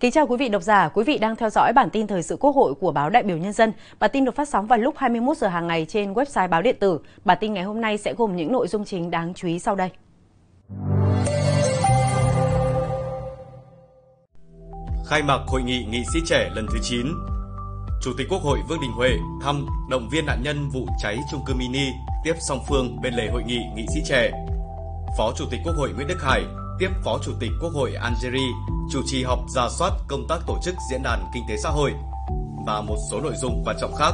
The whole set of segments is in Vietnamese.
Kính chào quý vị độc giả, quý vị đang theo dõi bản tin thời sự Quốc hội của báo Đại biểu Nhân dân. Bản tin được phát sóng vào lúc 21 giờ hàng ngày trên website báo điện tử. Bản tin ngày hôm nay sẽ gồm những nội dung chính đáng chú ý sau đây. Khai mạc hội nghị nghị sĩ trẻ lần thứ 9. Chủ tịch Quốc hội Vương Đình Huệ thăm động viên nạn nhân vụ cháy chung cư mini tiếp song phương bên lề hội nghị nghị sĩ trẻ. Phó Chủ tịch Quốc hội Nguyễn Đức Hải tiếp Phó Chủ tịch Quốc hội Algeria chủ trì họp ra soát công tác tổ chức diễn đàn kinh tế xã hội và một số nội dung quan trọng khác.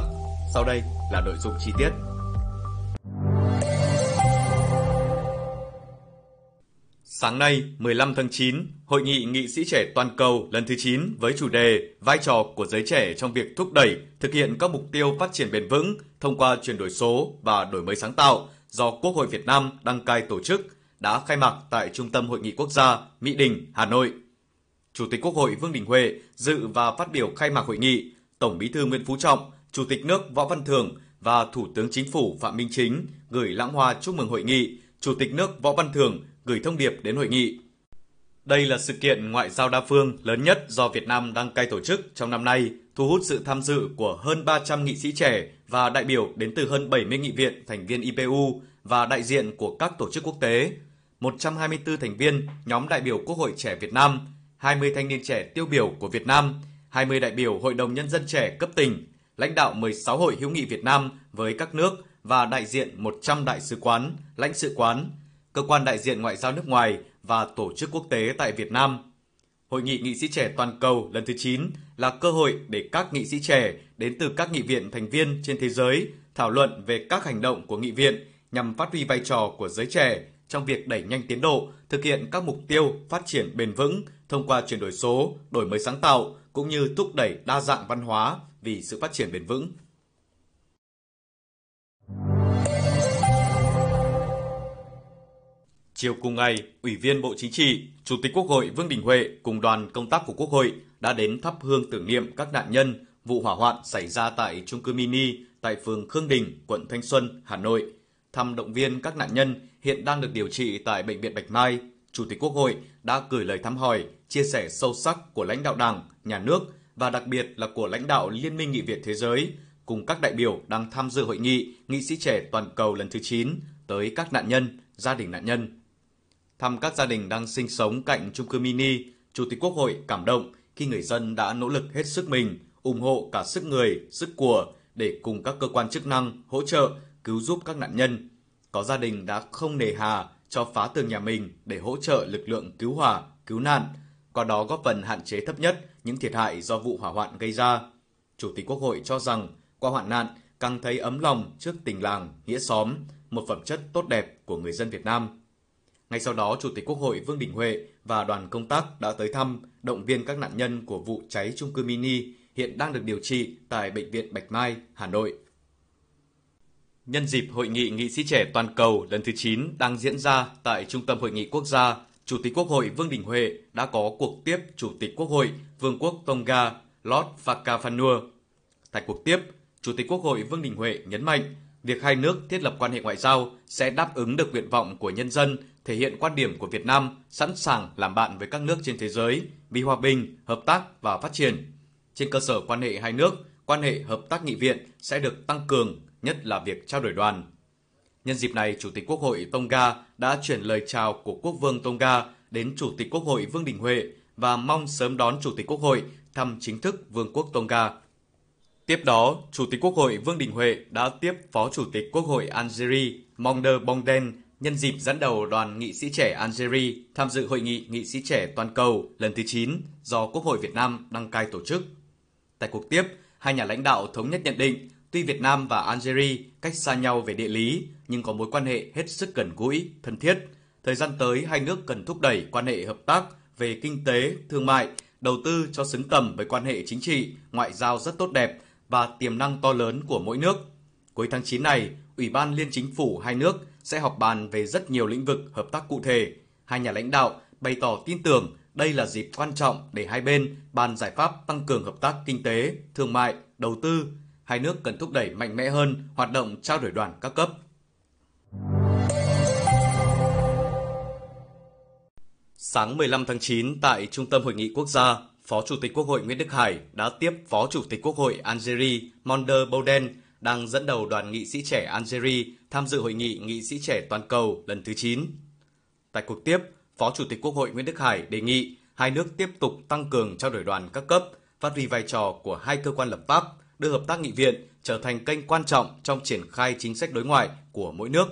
Sau đây là nội dung chi tiết. Sáng nay, 15 tháng 9, Hội nghị nghị sĩ trẻ toàn cầu lần thứ 9 với chủ đề Vai trò của giới trẻ trong việc thúc đẩy, thực hiện các mục tiêu phát triển bền vững thông qua chuyển đổi số và đổi mới sáng tạo do Quốc hội Việt Nam đăng cai tổ chức đã khai mạc tại Trung tâm Hội nghị Quốc gia Mỹ Đình, Hà Nội. Chủ tịch Quốc hội Vương Đình Huệ dự và phát biểu khai mạc hội nghị, Tổng Bí thư Nguyễn Phú Trọng, Chủ tịch nước Võ Văn Thưởng và Thủ tướng Chính phủ Phạm Minh Chính gửi lãng hoa chúc mừng hội nghị, Chủ tịch nước Võ Văn Thưởng gửi thông điệp đến hội nghị. Đây là sự kiện ngoại giao đa phương lớn nhất do Việt Nam đăng cai tổ chức trong năm nay, thu hút sự tham dự của hơn 300 nghị sĩ trẻ và đại biểu đến từ hơn 70 nghị viện thành viên IPU và đại diện của các tổ chức quốc tế, 124 thành viên nhóm đại biểu Quốc hội trẻ Việt Nam, 20 thanh niên trẻ tiêu biểu của Việt Nam, 20 đại biểu Hội đồng Nhân dân trẻ cấp tỉnh, lãnh đạo 16 hội hữu nghị Việt Nam với các nước và đại diện 100 đại sứ quán, lãnh sự quán, cơ quan đại diện ngoại giao nước ngoài và tổ chức quốc tế tại Việt Nam. Hội nghị nghị sĩ trẻ toàn cầu lần thứ 9 là cơ hội để các nghị sĩ trẻ đến từ các nghị viện thành viên trên thế giới thảo luận về các hành động của nghị viện nhằm phát huy vai trò của giới trẻ trong việc đẩy nhanh tiến độ, thực hiện các mục tiêu phát triển bền vững thông qua chuyển đổi số, đổi mới sáng tạo cũng như thúc đẩy đa dạng văn hóa vì sự phát triển bền vững. Chiều cùng ngày, Ủy viên Bộ Chính trị, Chủ tịch Quốc hội Vương Đình Huệ cùng đoàn công tác của Quốc hội đã đến thắp hương tưởng niệm các nạn nhân vụ hỏa hoạn xảy ra tại trung cư mini tại phường Khương Đình, quận Thanh Xuân, Hà Nội. Thăm động viên các nạn nhân hiện đang được điều trị tại Bệnh viện Bạch Mai, Chủ tịch Quốc hội đã gửi lời thăm hỏi, chia sẻ sâu sắc của lãnh đạo Đảng, Nhà nước và đặc biệt là của lãnh đạo Liên minh Nghị viện Thế giới cùng các đại biểu đang tham dự hội nghị Nghị sĩ trẻ toàn cầu lần thứ 9 tới các nạn nhân, gia đình nạn nhân. Thăm các gia đình đang sinh sống cạnh chung cư mini, Chủ tịch Quốc hội cảm động khi người dân đã nỗ lực hết sức mình, ủng hộ cả sức người, sức của để cùng các cơ quan chức năng hỗ trợ cứu giúp các nạn nhân. Có gia đình đã không nề hà cho phá tường nhà mình để hỗ trợ lực lượng cứu hỏa, cứu nạn, qua đó góp phần hạn chế thấp nhất những thiệt hại do vụ hỏa hoạn gây ra. Chủ tịch Quốc hội cho rằng qua hoạn nạn càng thấy ấm lòng trước tình làng, nghĩa xóm, một phẩm chất tốt đẹp của người dân Việt Nam. Ngay sau đó, Chủ tịch Quốc hội Vương Đình Huệ và đoàn công tác đã tới thăm, động viên các nạn nhân của vụ cháy trung cư mini hiện đang được điều trị tại Bệnh viện Bạch Mai, Hà Nội. Nhân dịp Hội nghị Nghị sĩ trẻ toàn cầu lần thứ 9 đang diễn ra tại Trung tâm Hội nghị Quốc gia, Chủ tịch Quốc hội Vương Đình Huệ đã có cuộc tiếp Chủ tịch Quốc hội Vương quốc Tonga Lord Fakafanua. Tại cuộc tiếp, Chủ tịch Quốc hội Vương Đình Huệ nhấn mạnh việc hai nước thiết lập quan hệ ngoại giao sẽ đáp ứng được nguyện vọng của nhân dân, thể hiện quan điểm của Việt Nam sẵn sàng làm bạn với các nước trên thế giới vì hòa bình, hợp tác và phát triển. Trên cơ sở quan hệ hai nước, quan hệ hợp tác nghị viện sẽ được tăng cường, nhất là việc trao đổi đoàn. Nhân dịp này, Chủ tịch Quốc hội Tonga đã chuyển lời chào của Quốc vương Tonga đến Chủ tịch Quốc hội Vương Đình Huệ và mong sớm đón Chủ tịch Quốc hội thăm chính thức Vương quốc Tonga. Tiếp đó, Chủ tịch Quốc hội Vương Đình Huệ đã tiếp Phó Chủ tịch Quốc hội Algeria Monder Bongden nhân dịp dẫn đầu đoàn nghị sĩ trẻ Algeria tham dự hội nghị nghị sĩ trẻ toàn cầu lần thứ 9 do Quốc hội Việt Nam đăng cai tổ chức. Tại cuộc tiếp, hai nhà lãnh đạo thống nhất nhận định tuy Việt Nam và Algeria cách xa nhau về địa lý nhưng có mối quan hệ hết sức gần gũi, thân thiết. Thời gian tới, hai nước cần thúc đẩy quan hệ hợp tác về kinh tế, thương mại, đầu tư cho xứng tầm với quan hệ chính trị, ngoại giao rất tốt đẹp và tiềm năng to lớn của mỗi nước. Cuối tháng 9 này, Ủy ban Liên Chính phủ hai nước sẽ họp bàn về rất nhiều lĩnh vực hợp tác cụ thể. Hai nhà lãnh đạo bày tỏ tin tưởng đây là dịp quan trọng để hai bên bàn giải pháp tăng cường hợp tác kinh tế, thương mại, đầu tư. Hai nước cần thúc đẩy mạnh mẽ hơn hoạt động trao đổi đoàn các cấp. Sáng 15 tháng 9 tại Trung tâm Hội nghị Quốc gia, Phó Chủ tịch Quốc hội Nguyễn Đức Hải đã tiếp Phó Chủ tịch Quốc hội Algeria Monder Bouden đang dẫn đầu đoàn nghị sĩ trẻ Algeria tham dự hội nghị nghị sĩ trẻ toàn cầu lần thứ 9. Tại cuộc tiếp, Phó Chủ tịch Quốc hội Nguyễn Đức Hải đề nghị hai nước tiếp tục tăng cường trao đổi đoàn các cấp, phát huy vai trò của hai cơ quan lập pháp, đưa hợp tác nghị viện trở thành kênh quan trọng trong triển khai chính sách đối ngoại của mỗi nước.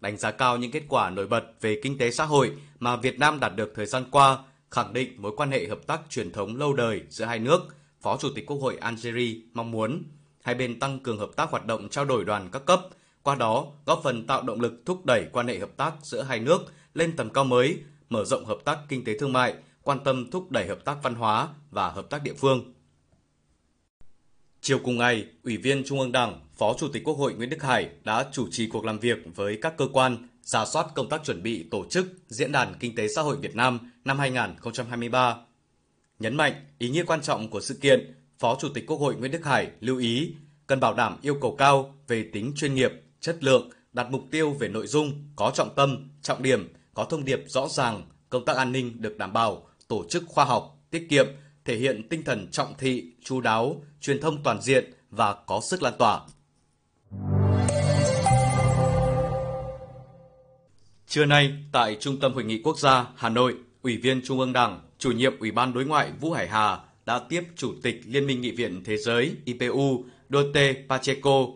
Đánh giá cao những kết quả nổi bật về kinh tế xã hội mà Việt Nam đạt được thời gian qua, khẳng định mối quan hệ hợp tác truyền thống lâu đời giữa hai nước, Phó Chủ tịch Quốc hội Algeria mong muốn hai bên tăng cường hợp tác hoạt động trao đổi đoàn các cấp, qua đó góp phần tạo động lực thúc đẩy quan hệ hợp tác giữa hai nước lên tầm cao mới, mở rộng hợp tác kinh tế thương mại, quan tâm thúc đẩy hợp tác văn hóa và hợp tác địa phương. Chiều cùng ngày, Ủy viên Trung ương Đảng, Phó Chủ tịch Quốc hội Nguyễn Đức Hải đã chủ trì cuộc làm việc với các cơ quan, giả soát công tác chuẩn bị tổ chức Diễn đàn Kinh tế Xã hội Việt Nam năm 2023. Nhấn mạnh ý nghĩa quan trọng của sự kiện, Phó Chủ tịch Quốc hội Nguyễn Đức Hải lưu ý cần bảo đảm yêu cầu cao về tính chuyên nghiệp, chất lượng, đặt mục tiêu về nội dung có trọng tâm, trọng điểm, có thông điệp rõ ràng, công tác an ninh được đảm bảo, tổ chức khoa học, tiết kiệm, thể hiện tinh thần trọng thị, chú đáo, truyền thông toàn diện và có sức lan tỏa. Trưa nay, tại Trung tâm Hội nghị Quốc gia Hà Nội, Ủy viên Trung ương Đảng, Chủ nhiệm Ủy ban Đối ngoại Vũ Hải Hà đã tiếp Chủ tịch Liên minh Nghị viện Thế giới IPU Dote Pacheco.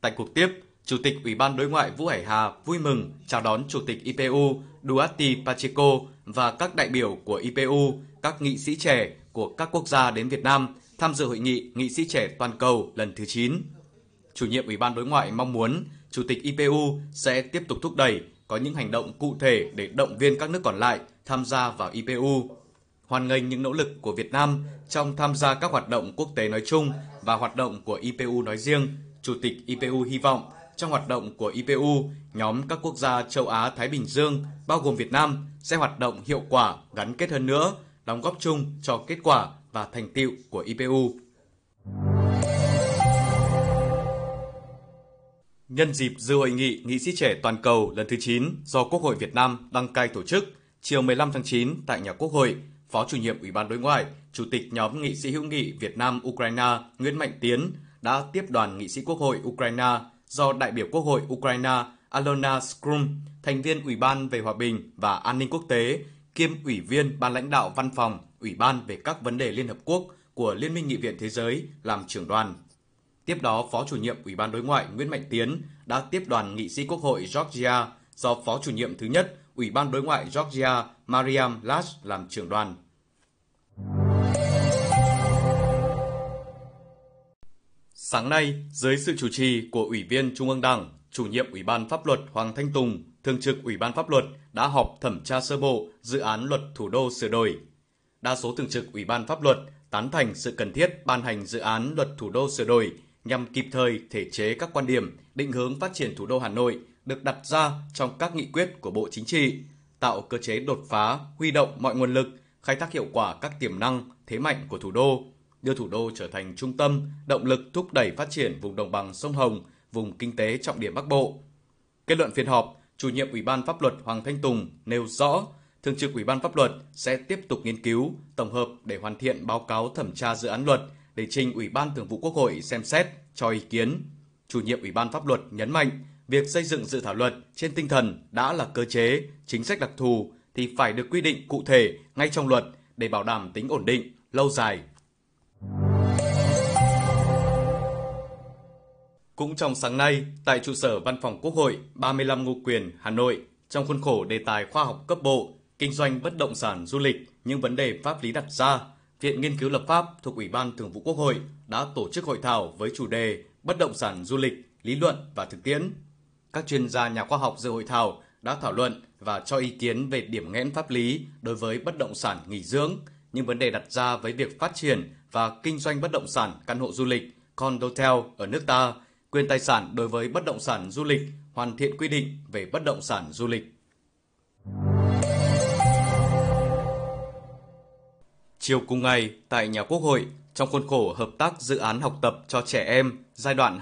Tại cuộc tiếp, Chủ tịch Ủy ban Đối ngoại Vũ Hải Hà vui mừng chào đón Chủ tịch IPU Duarte Pacheco và các đại biểu của IPU, các nghị sĩ trẻ của các quốc gia đến Việt Nam tham dự hội nghị nghị sĩ trẻ toàn cầu lần thứ 9. Chủ nhiệm Ủy ban Đối ngoại mong muốn Chủ tịch IPU sẽ tiếp tục thúc đẩy có những hành động cụ thể để động viên các nước còn lại tham gia vào IPU. Hoan nghênh những nỗ lực của Việt Nam trong tham gia các hoạt động quốc tế nói chung và hoạt động của IPU nói riêng, Chủ tịch IPU hy vọng trong hoạt động của IPU, nhóm các quốc gia châu Á Thái Bình Dương, bao gồm Việt Nam, sẽ hoạt động hiệu quả, gắn kết hơn nữa, đóng góp chung cho kết quả và thành tiệu của IPU. Nhân dịp dự hội nghị nghị sĩ trẻ toàn cầu lần thứ 9 do Quốc hội Việt Nam đăng cai tổ chức, chiều 15 tháng 9 tại nhà Quốc hội, Phó chủ nhiệm Ủy ban Đối ngoại, Chủ tịch nhóm nghị sĩ hữu nghị Việt Nam Ukraine Nguyễn Mạnh Tiến đã tiếp đoàn nghị sĩ Quốc hội Ukraine do đại biểu Quốc hội Ukraine Alona Skrum, thành viên Ủy ban về hòa bình và an ninh quốc tế, kiêm ủy viên ban lãnh đạo văn phòng Ủy ban về các vấn đề Liên Hợp Quốc của Liên minh Nghị viện Thế giới làm trưởng đoàn. Tiếp đó, Phó chủ nhiệm Ủy ban Đối ngoại Nguyễn Mạnh Tiến đã tiếp đoàn nghị sĩ Quốc hội Georgia do Phó chủ nhiệm thứ nhất Ủy ban Đối ngoại Georgia Mariam Lash làm trưởng đoàn. Sáng nay, dưới sự chủ trì của Ủy viên Trung ương Đảng, chủ nhiệm Ủy ban Pháp luật Hoàng Thanh Tùng, Thường trực Ủy ban Pháp luật đã họp thẩm tra sơ bộ dự án luật thủ đô sửa đổi. Đa số thường trực Ủy ban Pháp luật tán thành sự cần thiết ban hành dự án luật thủ đô sửa đổi nhằm kịp thời thể chế các quan điểm, định hướng phát triển thủ đô Hà Nội được đặt ra trong các nghị quyết của Bộ Chính trị, tạo cơ chế đột phá, huy động mọi nguồn lực, khai thác hiệu quả các tiềm năng, thế mạnh của thủ đô, đưa thủ đô trở thành trung tâm, động lực thúc đẩy phát triển vùng đồng bằng sông Hồng, vùng kinh tế trọng điểm Bắc Bộ. Kết luận phiên họp, chủ nhiệm Ủy ban Pháp luật Hoàng Thanh Tùng nêu rõ, Thường trực Ủy ban Pháp luật sẽ tiếp tục nghiên cứu, tổng hợp để hoàn thiện báo cáo thẩm tra dự án luật để trình Ủy ban Thường vụ Quốc hội xem xét, cho ý kiến. Chủ nhiệm Ủy ban Pháp luật nhấn mạnh, việc xây dựng dự thảo luật trên tinh thần đã là cơ chế, chính sách đặc thù thì phải được quy định cụ thể ngay trong luật để bảo đảm tính ổn định, lâu dài Cũng trong sáng nay, tại trụ sở Văn phòng Quốc hội 35 Ngô Quyền, Hà Nội, trong khuôn khổ đề tài khoa học cấp bộ, kinh doanh bất động sản du lịch, những vấn đề pháp lý đặt ra, Viện Nghiên cứu Lập pháp thuộc Ủy ban Thường vụ Quốc hội đã tổ chức hội thảo với chủ đề Bất động sản du lịch, lý luận và thực tiễn. Các chuyên gia nhà khoa học dự hội thảo đã thảo luận và cho ý kiến về điểm nghẽn pháp lý đối với bất động sản nghỉ dưỡng, những vấn đề đặt ra với việc phát triển và kinh doanh bất động sản căn hộ du lịch, condotel ở nước ta quyền tài sản đối với bất động sản du lịch, hoàn thiện quy định về bất động sản du lịch. Chiều cùng ngày, tại nhà Quốc hội, trong khuôn khổ hợp tác dự án học tập cho trẻ em giai đoạn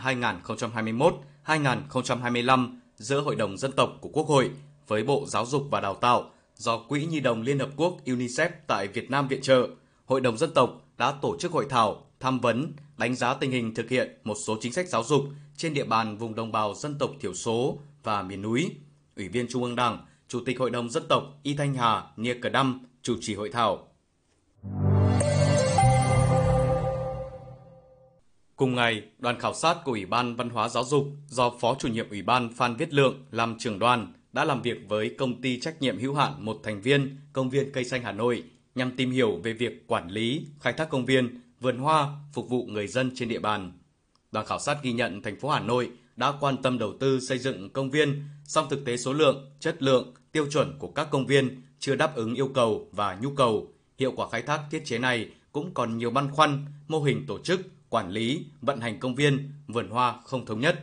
2021-2025 giữa Hội đồng Dân tộc của Quốc hội với Bộ Giáo dục và Đào tạo do Quỹ Nhi đồng Liên Hợp Quốc UNICEF tại Việt Nam viện trợ, Hội đồng dân tộc đã tổ chức hội thảo, tham vấn, đánh giá tình hình thực hiện một số chính sách giáo dục trên địa bàn vùng đồng bào dân tộc thiểu số và miền núi. Ủy viên Trung ương Đảng, Chủ tịch Hội đồng dân tộc Y Thanh Hà Nia Cờ Đăm chủ trì hội thảo. Cùng ngày, đoàn khảo sát của Ủy ban Văn hóa Giáo dục do Phó chủ nhiệm Ủy ban Phan Viết Lượng làm trưởng đoàn đã làm việc với công ty trách nhiệm hữu hạn một thành viên Công viên Cây Xanh Hà Nội nhằm tìm hiểu về việc quản lý, khai thác công viên, vườn hoa phục vụ người dân trên địa bàn. Đoàn khảo sát ghi nhận thành phố Hà Nội đã quan tâm đầu tư xây dựng công viên, song thực tế số lượng, chất lượng, tiêu chuẩn của các công viên chưa đáp ứng yêu cầu và nhu cầu. Hiệu quả khai thác thiết chế này cũng còn nhiều băn khoăn, mô hình tổ chức, quản lý, vận hành công viên, vườn hoa không thống nhất.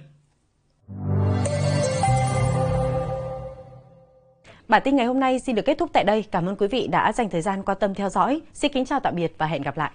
Bản tin ngày hôm nay xin được kết thúc tại đây. Cảm ơn quý vị đã dành thời gian quan tâm theo dõi. Xin kính chào tạm biệt và hẹn gặp lại.